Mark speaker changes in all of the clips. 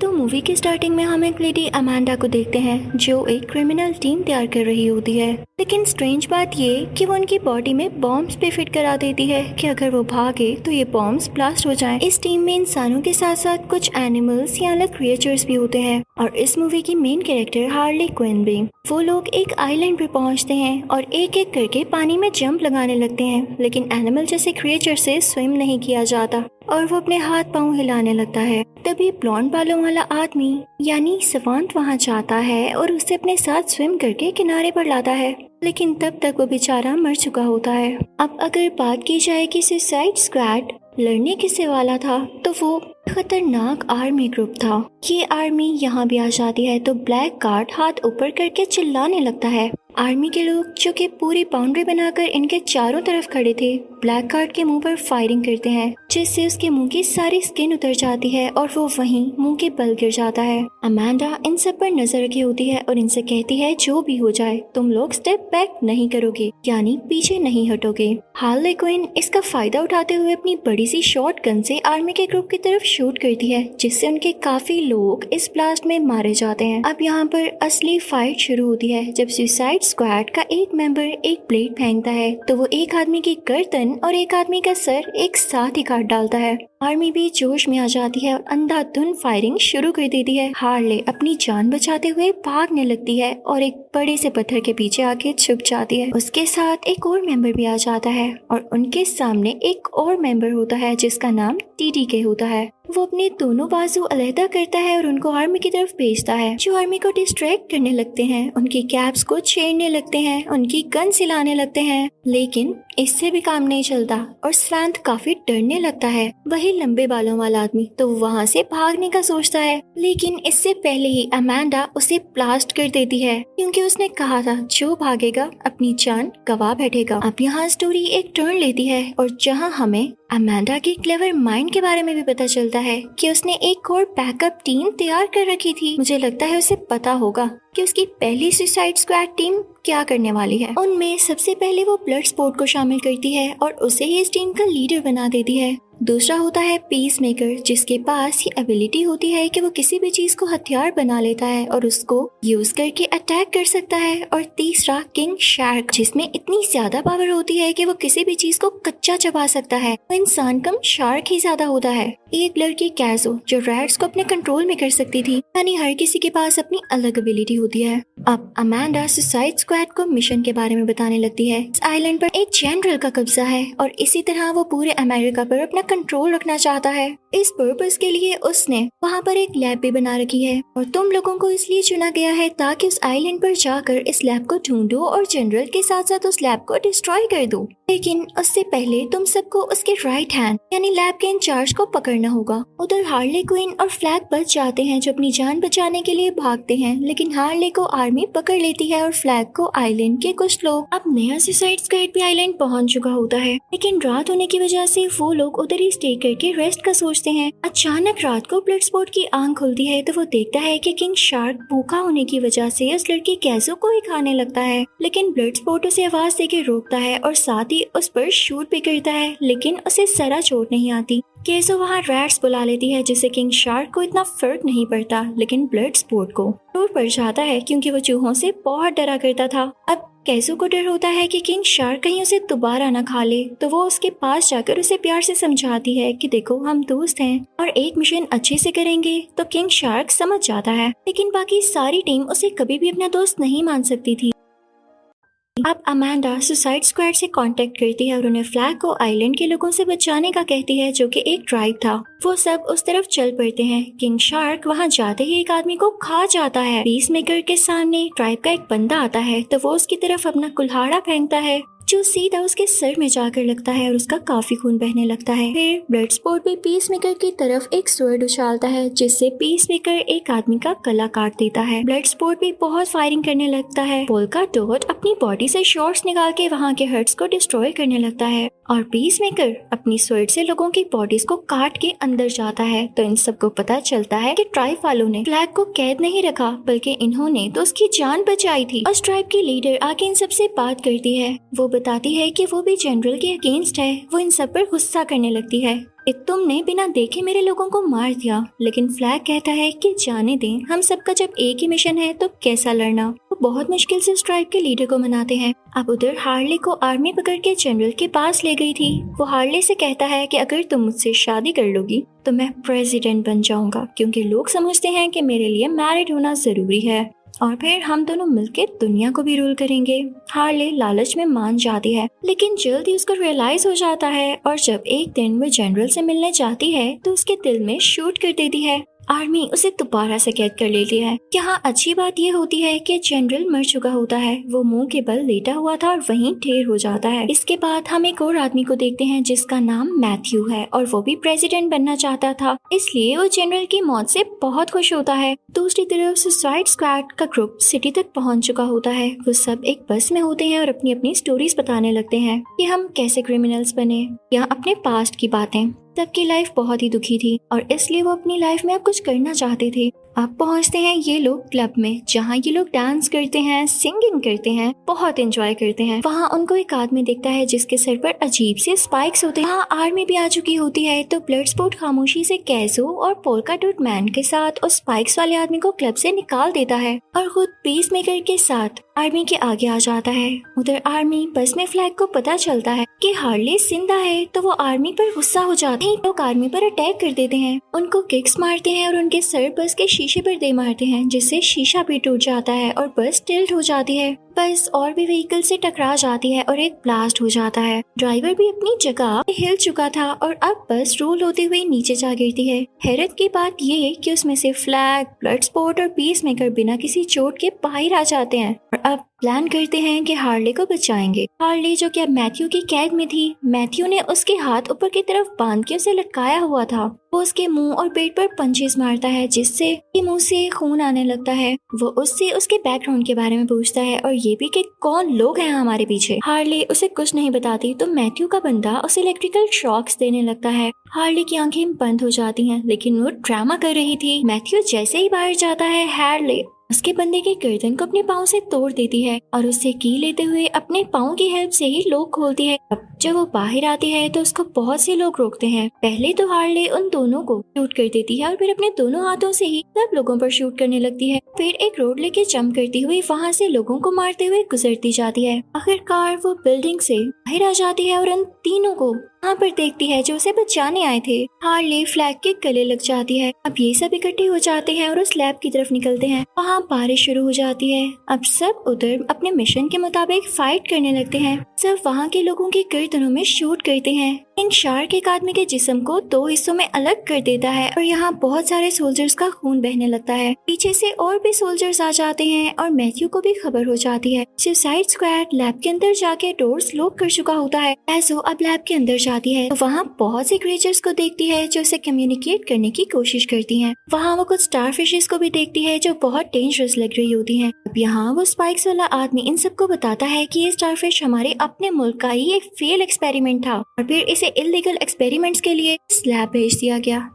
Speaker 1: तो मूवी की स्टार्टिंग में हम एक लेडी अमांडा को देखते हैं, जो एक क्रिमिनल टीम तैयार कर रही होती है। लेकिन स्ट्रेंज बात ये कि वो उनकी बॉडी में बॉम्ब्स भी फिट करा देती है कि अगर वो भागे तो ये बॉम्ब्स ब्लास्ट हो जाएँ। इस टीम में इंसानों के साथ साथ कुछ एनिमल्स या अलग क्रिएचर्स भी होते हैं, और इस मूवी की मेन कैरेक्टर हार्ली क्विन भी। वो लोग एक आइलैंड पे पहुँचते हैं और एक एक करके पानी में जंप लगाने लगते हैं, लेकिन एनिमल जैसे क्रिएचर से स्विम नहीं किया जाता। और वो अपने हाथ पाँव हिलाने लगता है। तभी ब्लॉन्ड बालों वाला आदमी, यानी सवांत वहाँ जाता है और उसे अपने साथ स्विम करके किनारे पर लाता है। लेकिन तब तक वो बेचारा मर चुका होता है। अब अगर बात की जाए कि सुसाइड स्क्वाड लड़ने किसे वाला था तो वो खतरनाक आर्मी ग्रुप था। ये आर्मी यहाँ भी आ जाती है तो ब्लैक कार्ड हाथ ऊपर करके चिल्लाने लगता है। आर्मी के लोग जो कि पूरी बाउंड्री बनाकर इनके चारों तरफ़ खड़े थे, ब्लैक कार्ड के मुँह पर फायरिंग करते हैं, जिससे उसके मुँह की सारी स्किन उतर जाती है और वो वहीं मुँह के बल गिर जाता है। अमांडा इन सब पर नज़र रखी होती है और इनसे कहती है, जो भी हो जाए, तुम लोग स्टेप बैक नहीं करोगे, यानी पीछे नहीं हटोगे। हाल क्वीन इसका फ़ायदा उठाते हुए अपनी बड़ी सी शॉर्ट गन से आर्मी के ग्रुप की तरफ़ शूट करती है, जिससे उनके काफ़ी लोग इस ब्लास्ट में मारे जाते हैं। अब यहाँ पर असली फाइट शुरू होती है, जब सुसाइड स्क्वाड का एक मेंबर एक ब्लेड फेंकता है तो वो एक आदमी की गर्दन और एक आदमी का सर एक साथ ही काट डालता है। आर्मी भी जोश में आ जाती है और अंधाधुन फायरिंग शुरू कर देती है। हार्ले अपनी जान बचाते हुए भागने लगती है और एक बड़े से पत्थर के पीछे आके छुप जाती है। उसके साथ एक और मेंबर भी आ जाता है और उनके सामने एक और मेंबर होता है, जिसका नाम टीटी के होता है। वो अपने दोनों बाजू अलहदा करता है और उनको आर्मी की तरफ़ भेजता है। जो आर्मी को डिस्ट्रैक्ट करने लगते हैं, उनकी कैप्स को छेड़ने लगते हैं, उनकी गन सिलाने लगते हैं। लेकिन इससे भी काम नहीं चलता और स्वैंत काफ़ी डरने लगता है। वही लंबे बालों वाला आदमी तो वहाँ से भागने का सोचता है। लेकिन इससे पहले ही अमांडा उसे ब्लास्ट कर देती है, क्योंकि उसने कहा था, जो भागेगा, अपनी जान गवा बैठेगा। अब यहाँ स्टोरी एक टर्न लेती है और जहाँ हमें अमांडा की क्लेवर माइंड के बारे में भी पता चलता है कि उसने एक और बैकअप टीम तैयार कर रखी थी। मुझे लगता है उसे पता होगा कि उसकी पहली सुसाइड स्क्वाड टीम क्या करने वाली है? उनमें सबसे पहले वो ब्लड स्पोर्ट को शामिल करती है और उसे ही इस टीम का लीडर बना देती है। दूसरा होता है पीस मेकर जिसके पास ये एबिलिटी होती है कि वो किसी भी चीज़ को हथियार बना लेता है और उसको यूज़ करके अटैक कर सकता है। और तीसरा किंग शार्क जिसमें इतनी ज़्यादा पावर होती है कि वो किसी भी चीज़ को कच्चा चबा सकता है। वो इंसान कम शार्क ही ज़्यादा होता है। एक लड़की कैजो जो रैट्स को अपने कंट्रोल में कर सकती थी, यानी हर किसी के पास अपनी अलग एबिलिटी होती है। अब अमांडा सुसाइड स्क्वाड को मिशन के बारे में बताने लगती है। आइलैंड पर एक जनरल का कब्जा है और इसी तरह वो पूरे अमेरिका पर अपना कंट्रोल रखना चाहता है। इस पर्पज के लिए उसने वहाँ पर एक लैब भी बना रखी है और तुम लोगों को इसलिए चुना गया है ताकि उस आइलैंड पर जाकर इस लैब को ढूंढो और जनरल के साथ साथ उस लैब को डिस्ट्रॉय कर दो। लेकिन उससे पहले तुम सबको उसके राइट हैंड यानी लैब के इंचार्ज को पकड़ना होगा। उधर हार्ले क्वीन और फ्लैग बच जाते हैं जो अपनी जान बचाने के लिए भागते हैं, लेकिन हार्ले को आर्मी पकड़ लेती है और फ्लैग को आइलैंड के कुछ लोग। अब नया सुसाइड स्काइड भी आइलैंड पहुँच चुका होता है, लेकिन रात होने की वजह से वो लोग उधर ही स्टे करके रेस्ट का सोचते हैं। अचानक रात को ब्लड स्पॉट की आँख खुलती है तो वो देखता है कि किंग शार्क भूखा होने की वजह से उस लड़की कैसो को ही खाने लगता है। लेकिन ब्लड स्पॉट उसे आवाज़ देके रोकता है और साथ ही उस पर शूट भी करता है, लेकिन उसे सरा चोट नहीं आती। केसो वहाँ रैट्स बुला लेती है, जिससे किंग शार्क को इतना फ़र्क नहीं पड़ता, लेकिन ब्लड स्पोर्ट को। टूट पड़ जाता है, क्योंकि वो चूहों से बहुत डरा करता था। अब कैसो को डर होता है कि किंग शार्क कहीं उसे दोबारा न खा ले तो वो उसके पास जाकर उसे प्यार से समझाती है कि देखो, हम दोस्त हैं, और एक मिशन अच्छे से करेंगे तो किंग शार्क समझ जाता है। लेकिन बाकी सारी टीम उसे कभी भी अपना दोस्त नहीं मान सकती थी। अब अमांडा सुसाइड स्क्वाड से कांटेक्ट करती है और उन्हें फ्लैग को आइलैंड के लोगों से बचाने का कहती है, जो कि एक ट्राइब था। वो सब उस तरफ़ चल पड़ते हैं। किंग शार्क वहाँ जाते ही एक आदमी को खा जाता है। पीस मेकर के सामने ट्राइब का एक बंदा आता है तो वो उसकी तरफ़ अपना कुल्हाड़ा फेंकता है। जो सीधा उसके सर में जाकर लगता है और उसका काफ़ी खून बहने लगता है। फिर ब्लड स्पॉट भी पीस मेकर की तरफ़ एक स्वर्ड उछालता है, जिससे पीस मेकर एक आदमी का गला काट देता है। ब्लड स्पॉट भी बहुत फायरिंग करने लगता है। पोलका डॉट अपनी बॉडी से शॉर्ट्स निकाल के वहाँ के हर्ट्स को डिस्ट्रॉय करने लगता है और पीस मेकर अपनी स्वर्ड से लोगों की बॉडीज को काट के अंदर जाता है। तो इन सबको पता चलता है कि ट्राइब वालों ने फ्लैग को कैद नहीं रखा, बल्कि इन्होंने तो उसकी जान बचाई थी। और ट्राइब की लीडर आके इन सबसे बात करती है। वो बताती है कि वो भी जनरल के अगेंस्ट है। वो इन सब पर गुस्सा करने लगती है। कि तुमने बिना देखे मेरे लोगों को मार दिया। लेकिन फ्लैग कहता है कि जाने दें, हम सबका जब एक ही मिशन है तो कैसा लड़ना? वो बहुत मुश्किल से स्ट्राइक के लीडर को मनाते हैं। अब उधर हार्ले को आर्मी पकड़ के जनरल के पास ले गई थी। वो हार्ले से कहता है कि अगर तुम मुझसे शादी कर लोगी तो मैं प्रेसिडेंट बन जाऊँगा, क्योंकि लोग समझते हैं कि मेरे लिए मैरिड होना ज़रूरी है। और फिर हम दोनों मिलकर दुनिया को भी रूल करेंगे। हार्ले लालच में मान जाती है, लेकिन जल्द ही उसको रियलाइज़ हो जाता है और जब एक दिन वो जनरल से मिलने जाती है तो उसके दिल में शूट कर देती है। आर्मी, उसे दोबारा से कैद कर लेती है। यहाँ अच्छी बात यह होती है कि जनरल मर चुका होता है। वो मुँह के बल लेटा हुआ था और वहीं ढेर हो जाता है। इसके बाद हम एक और आदमी को देखते हैं जिसका नाम मैथ्यू है और वो भी प्रेसिडेंट बनना चाहता था। इसलिए वो जनरल की मौत से बहुत खुश होता है। दूसरी तरफ़ सुसाइड स्क्वाड का ग्रुप सिटी तक पहुँच चुका होता है। वो सब एक बस में होते हैं और अपनी अपनी स्टोरीज बताने लगते हैं कि हम कैसे क्रिमिनल्स बने। या अपने पास्ट की बातें। सबकी लाइफ बहुत ही दुखी थी और इसलिए वो अपनी लाइफ में अब कुछ करना चाहते थे। अब पहुँचते हैं ये लोग क्लब में, जहाँ ये लोग डांस करते हैं सिंगिंग करते हैं, बहुत एंजॉय करते हैं। वहाँ उनको एक आदमी दिखता है जिसके सर पर अजीब से स्पाइक्स होते हैं। आर्मी भी आ चुकी होती है तो ब्लड स्पोर्ट खामोशी से कैजो और पोलका डोट मैन के साथ उस स्पाइक्स वाले आदमी को क्लब से निकाल देता है और खुद पीस मेकर के साथ आर्मी के आगे आ जाता है। उधर आर्मी बस में फ्लैग को पता चलता है कि हार्ले ज़िंदा है तो वो आर्मी पर गुस्सा हो जाते हैं। लोग आर्मी पर अटैक कर देते हैं। उनको किक्स मारते हैं और उनके सर बस के शीशे पर दे मारते हैं, जिससे शीशा भी टूट जाता है और बस टिल्ट हो जाती है। बस और भी व्हीकल से टकरा जाती है और एक ब्लास्ट हो जाता है। ड्राइवर भी अपनी जगह हिल चुका था और अब बस रोल होते हुए नीचे जा गिरती है। हैरत की बात ये कि उसमें से फ्लैग ब्लड स्पॉट और पीस मेकर बिना किसी चोट के बाहर आ जाते हैं और अब प्लान करते हैं कि हार्ले को बचाएँगे। हार्ले जो कि अब मैथ्यू की कैद में थी मैथ्यू ने उसके हाथ ऊपर की तरफ़ बाँध के उसे लटकाया हुआ था। वो उसके मुँह और पेट पर पंचेस मारता है, जिससे मुँह से खून आने लगता है। वो उससे उसके बैकग्राउंड के बारे में पूछता है और ये भी कि कौन लोग हैं हमारे पीछे? हार्ली उसे कुछ नहीं बताती तो मैथ्यू का बंदा उसे इलेक्ट्रिकल शॉक्स देने लगता है। हार्ली की आँखें बंद हो जाती हैं, लेकिन वो ड्रामा कर रही थी। मैथ्यू जैसे ही बाहर जाता है, हार्ले। उसके बंदे के गर्दन को अपने पाँव से तोड़ देती है और उससे की लेते हुए अपने पाँव की हेल्प से ही लोग खोलती है। अब जब वो बाहर आती है तो उसको बहुत से लोग रोकते हैं। पहले तो हार्ले उन दोनों को शूट कर देती है और फिर अपने दोनों हाथों से ही सब लोगों पर शूट करने लगती है। फिर एक रोड लेके जंप करती हुई वहाँ से लोगों को मारते हुए गुजरती जाती है। आखिरकार वो बिल्डिंग से बाहर आ जाती है और उन तीनों को वहाँ पर देखती है जो उसे बचाने आए थे। हार्ले फ्लैग के गले लग जाती है। अब ये सब इकट्ठे हो जाते हैं और उस लैब की तरफ़ निकलते हैं। वहाँ बारिश शुरू हो जाती है। अब सब उधर अपने मिशन के मुताबिक फाइट करने लगते हैं। सब वहाँ के लोगों के गर्दनों में शूट करते हैं। इन शार्क एक आदमी के जिस्म को दो हिस्सों में अलग कर देता है और यहाँ बहुत सारे सोल्जर्स का खून बहने लगता है। पीछे से और भी सोल्जर्स आ जाते हैं और मैथ्यू को भी खबर हो जाती है। सुसाइड स्क्वाड लैब के अंदर जाके डोर्स लॉक कर चुका होता है। ऐसो अब लैब के अंदर जाती है। तो वहाँ बहुत से क्रिएचर्स को देखती है जो उसे कम्युनिकेट करने की कोशिश करती है। वहाँ वो कुछ स्टार फिशेस को भी देखती है जो बहुत डेंजरस लग रही होती है। अब यहाँ वो स्पाइक्स वाला आदमी इन सबको बताता है की ये स्टार फ़िश हमारे अपने मुल्क का ही एक फेल एक्सपेरिमेंट था और फिर इसे इलीगल एक्सपेरिमेंट्स के लिए स्लैब भेज दिया गया।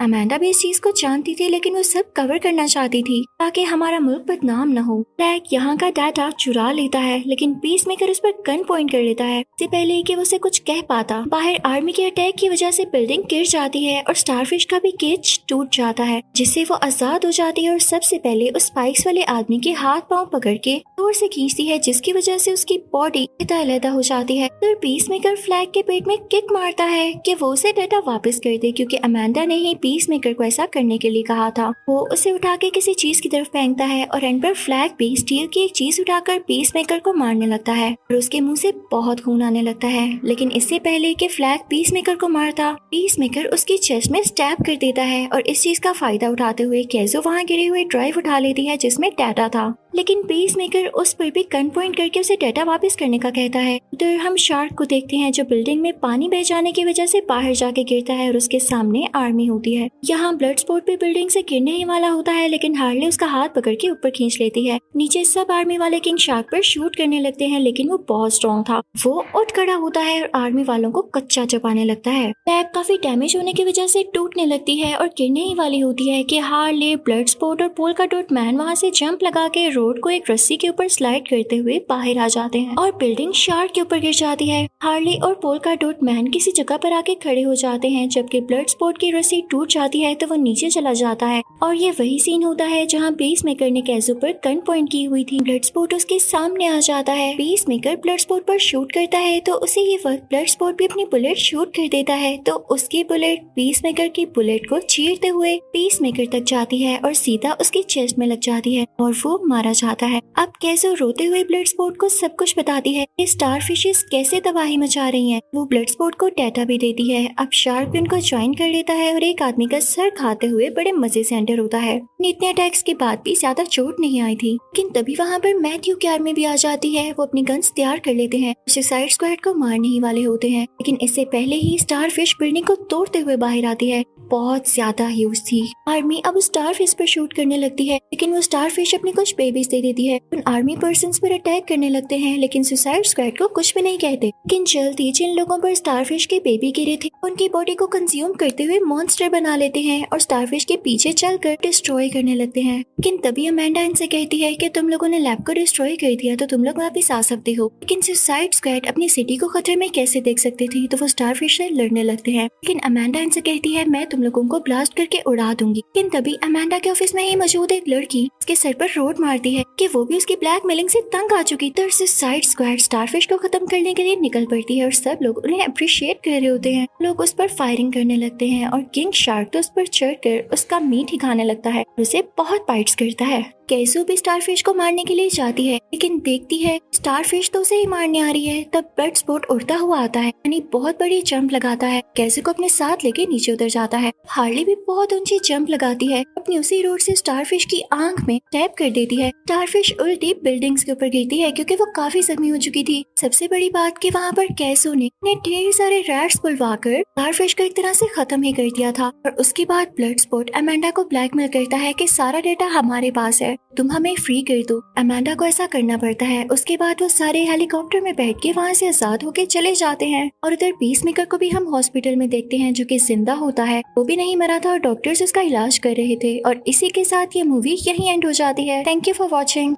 Speaker 1: अमेंडा भी इस चीज़ को जानती थी, लेकिन वो सब कवर करना चाहती थी, ताकि हमारा मुल्क बदनाम न हो। फ्लैग यहाँ का डाटा चुरा लेता है, लेकिन पीस मेकर उस पर गन पॉइंट कर लेता है। इससे पहले कि वो उसे कुछ कह पाता, बाहर आर्मी के अटैक की वजह से बिल्डिंग गिर जाती है और स्टारफिश का भी केज टूट जाता है, जिससे वो आज़ाद हो जाती है और सबसे पहले उस स्पाइक्स वाले आदमी के हाथ पाँव पकड़ के ज़ोर से खींचती है, जिसकी वजह से उसकी बॉडी अलहदा हो जाती है। फिर पीस मेकर फ्लैग के पेट में किक मारता है की वो उसे डाटा वापस कर दे, क्योंकि अमेंडा ने ही पीस मेकर को ऐसा करने के लिए कहा था। वो उसे उठा के किसी चीज़ की तरफ़ फेंकता है और एंड पर फ्लैग भी स्टील की एक चीज़ उठाकर पीस मेकर को मारने लगता है और उसके मुँह से बहुत खून आने लगता है। लेकिन इससे पहले कि फ्लैग पीस मेकर को मारता पीस मेकर उसकी चेस्ट में स्टैप कर देता है और इस चीज़ का फ़ायदा उठाते हुए कैजो वहाँ गिरे हुए ड्राइव उठा लेती है जिसमें डाटा था। लेकिन पीस मेकर उस पर भी गन पॉइंट करके उसे डाटा वापस करने का कहता है। उधर हम शार्क को देखते हैं जो बिल्डिंग में पानी बह जाने की वजह से बाहर जाके गिरता है और उसके सामने आर्मी होती है। यहाँ ब्लड स्पॉट भी बिल्डिंग से गिरने ही वाला होता है, लेकिन हार्ले उसका हाथ पकड़ के ऊपर खींच लेती है। नीचे सब आर्मी वाले किंग शार्क पर शूट करने लगते हैं, लेकिन वो बहुत स्ट्रॉन्ग था। वो उठ खड़ा होता है और आर्मी वालों को कच्चा चपाने लगता है। लैब काफ़ी डैमेज होने की वजह से टूटने लगती है और गिरने ही वाली होती है की हार्ले ब्लड स्पॉट और पोल का डोट मैन वहाँ से जंप लगा के रोड को एक रस्सी के ऊपर स्लाइड करते हुए बाहर आ जाते हैं और बिल्डिंग शार्क के ऊपर गिर जाती है। हार्ली और पोल का डोट मैन किसी जगह पर आके खड़े हो जाते हैं। जबकि ब्लड स्पोर्ट की रस्सी टूट जाती है तो वो नीचे चला जाता है। और ये वही सीन होता है जहाँ बेस मेकर ने कैसो पर गन पॉइंट की हुई थी। ब्लड स्पोर्ट उसके सामने आ जाता है। बेस मेकर ब्लड स्पोर्ट पर शूट करता है तो उसे ये वक्त ब्लड स्पोर्ट भी अपनी बुलेट शूट कर देता है। तो उसकी बुलेट पीस मेकर की बुलेट को चीरते हुए पीस मेकर तक जाती है और सीधा उसके चेस्ट में लग जाती है और वो मारा जाता है। अब कैसे रोते हुए ब्लड स्पोर्ट को सब कुछ बताती है? कि स्टार फिशेस कैसे तबाही मचा रही हैं। वो ब्लड स्पोर्ट को डेटा भी देती है। अब शार्क भी उनको ज्वाइन कर लेता है और एक आदमी का सर खाते हुए बड़े मज़े से एंटर होता है। इतने अटैक्स के बाद भी ज़्यादा चोट नहीं आई थी। लेकिन तभी वहाँ पर मैथ्यू की आर्मी भी आ जाती है। वो अपनी गन्स तैयार कर लेते हैं। सुसाइड स्क्वाड को मारने ही वाले होते हैं। लेकिन इससे पहले ही स्टार फ़िश बिल्डिंग को तोड़ते हुए बाहर आती है। बहुत ज़्यादा ह्यूज थी। आर्मी अब स्टार फ़िश पर शूट करने लगती है, लेकिन वो स्टार फ़िश अपने कुछ बेबीज दे देती है। उन आर्मी पर्सन पर अटैक करने लगते हैं, लेकिन सुसाइड स्क्वाड को कुछ भी नहीं कहते। लेकिन जल्द ही जिन लोगों पर स्टार फ़िश के बेबी गिरे थे, उनकी बॉडी को कंज्यूम करते हुए मॉन्स्टर बना लेते हैं और स्टार फ़िश के पीछे चल कर डिस्ट्रॉय करने लगते हैं। लेकिन तभी अमेंडा इनसे कहती है की तुम लोगों ने लैब को डिस्ट्रॉय कर दिया तो तुम लोग वापिस आ सकते हो। लेकिन सुसाइड स्क्वाड अपनी सिटी को खतरे में कैसे देख सकते थे तो वो स्टार फ़िश से लड़ने लगते हैं। लेकिन अमेंडा इनसे कहती है, मैं तुम लोगों को ब्लास्ट करके उड़ा दूँगी। लेकिन तभी अमेंडा के ऑफ़िस में ही मौजूद एक लड़की उसके सर पर रोड मारती है कि वो भी उसकी ब्लैक मेलिंग से तंग आ चुकी। तो साइड स्क्वाड स्टारफिश को खत्म करने के लिए निकल पड़ती है और सब लोग उन्हें अप्रिशिएट कर रहे होते हैं। लोग उस पर फायरिंग करने लगते हैं और किंग शार्क तो उस पर चढ़ उसका मीट ही खाने लगता है उसे बहुत पाइट करता है। कैसू भी स्टारफिश को मारने के लिए जाती है, लेकिन देखती है, स्टारफिश तो उसे ही मारने आ रही है। तब ब्लड स्पोर्ट उड़ता हुआ आता है, यानी बहुत बड़ी जंप लगाता है। कैसू को अपने साथ लेके नीचे उतर जाता है। हार्ली भी बहुत ऊँची जंप लगाती है, अपनी उसी रोड से स्टारफिश की आँख में टैप कर देती है। स्टारफिश उल्टी बिल्डिंग्स के ऊपर गिरती है, क्योंकि वो काफ़ी जख्मी हो चुकी थी। सबसे बड़ी बात की वहाँ पर कैसो ने ढेर सारे रैट्स बुलवा कर स्टारफिश को एक तरह से खत्म ही कर दिया था। और उसके बाद ब्लड स्पोर्ट अमेंडा को ब्लैकमेल करता है कि सारा डेटा हमारे पास है। तुम हमें फ्री कर दो। अमांडा को ऐसा करना पड़ता है। उसके बाद वो सारे हेलीकॉप्टर में बैठ के वहाँ से आज़ाद होके चले जाते हैं। और उधर पीस मेकर को भी हम हॉस्पिटल में देखते हैं, जो कि ज़िंदा होता है। वो भी नहीं मरा था और डॉक्टर्स उसका इलाज कर रहे थे। और इसी के साथ ये मूवी यही एंड हो जाती है। Thank you for watching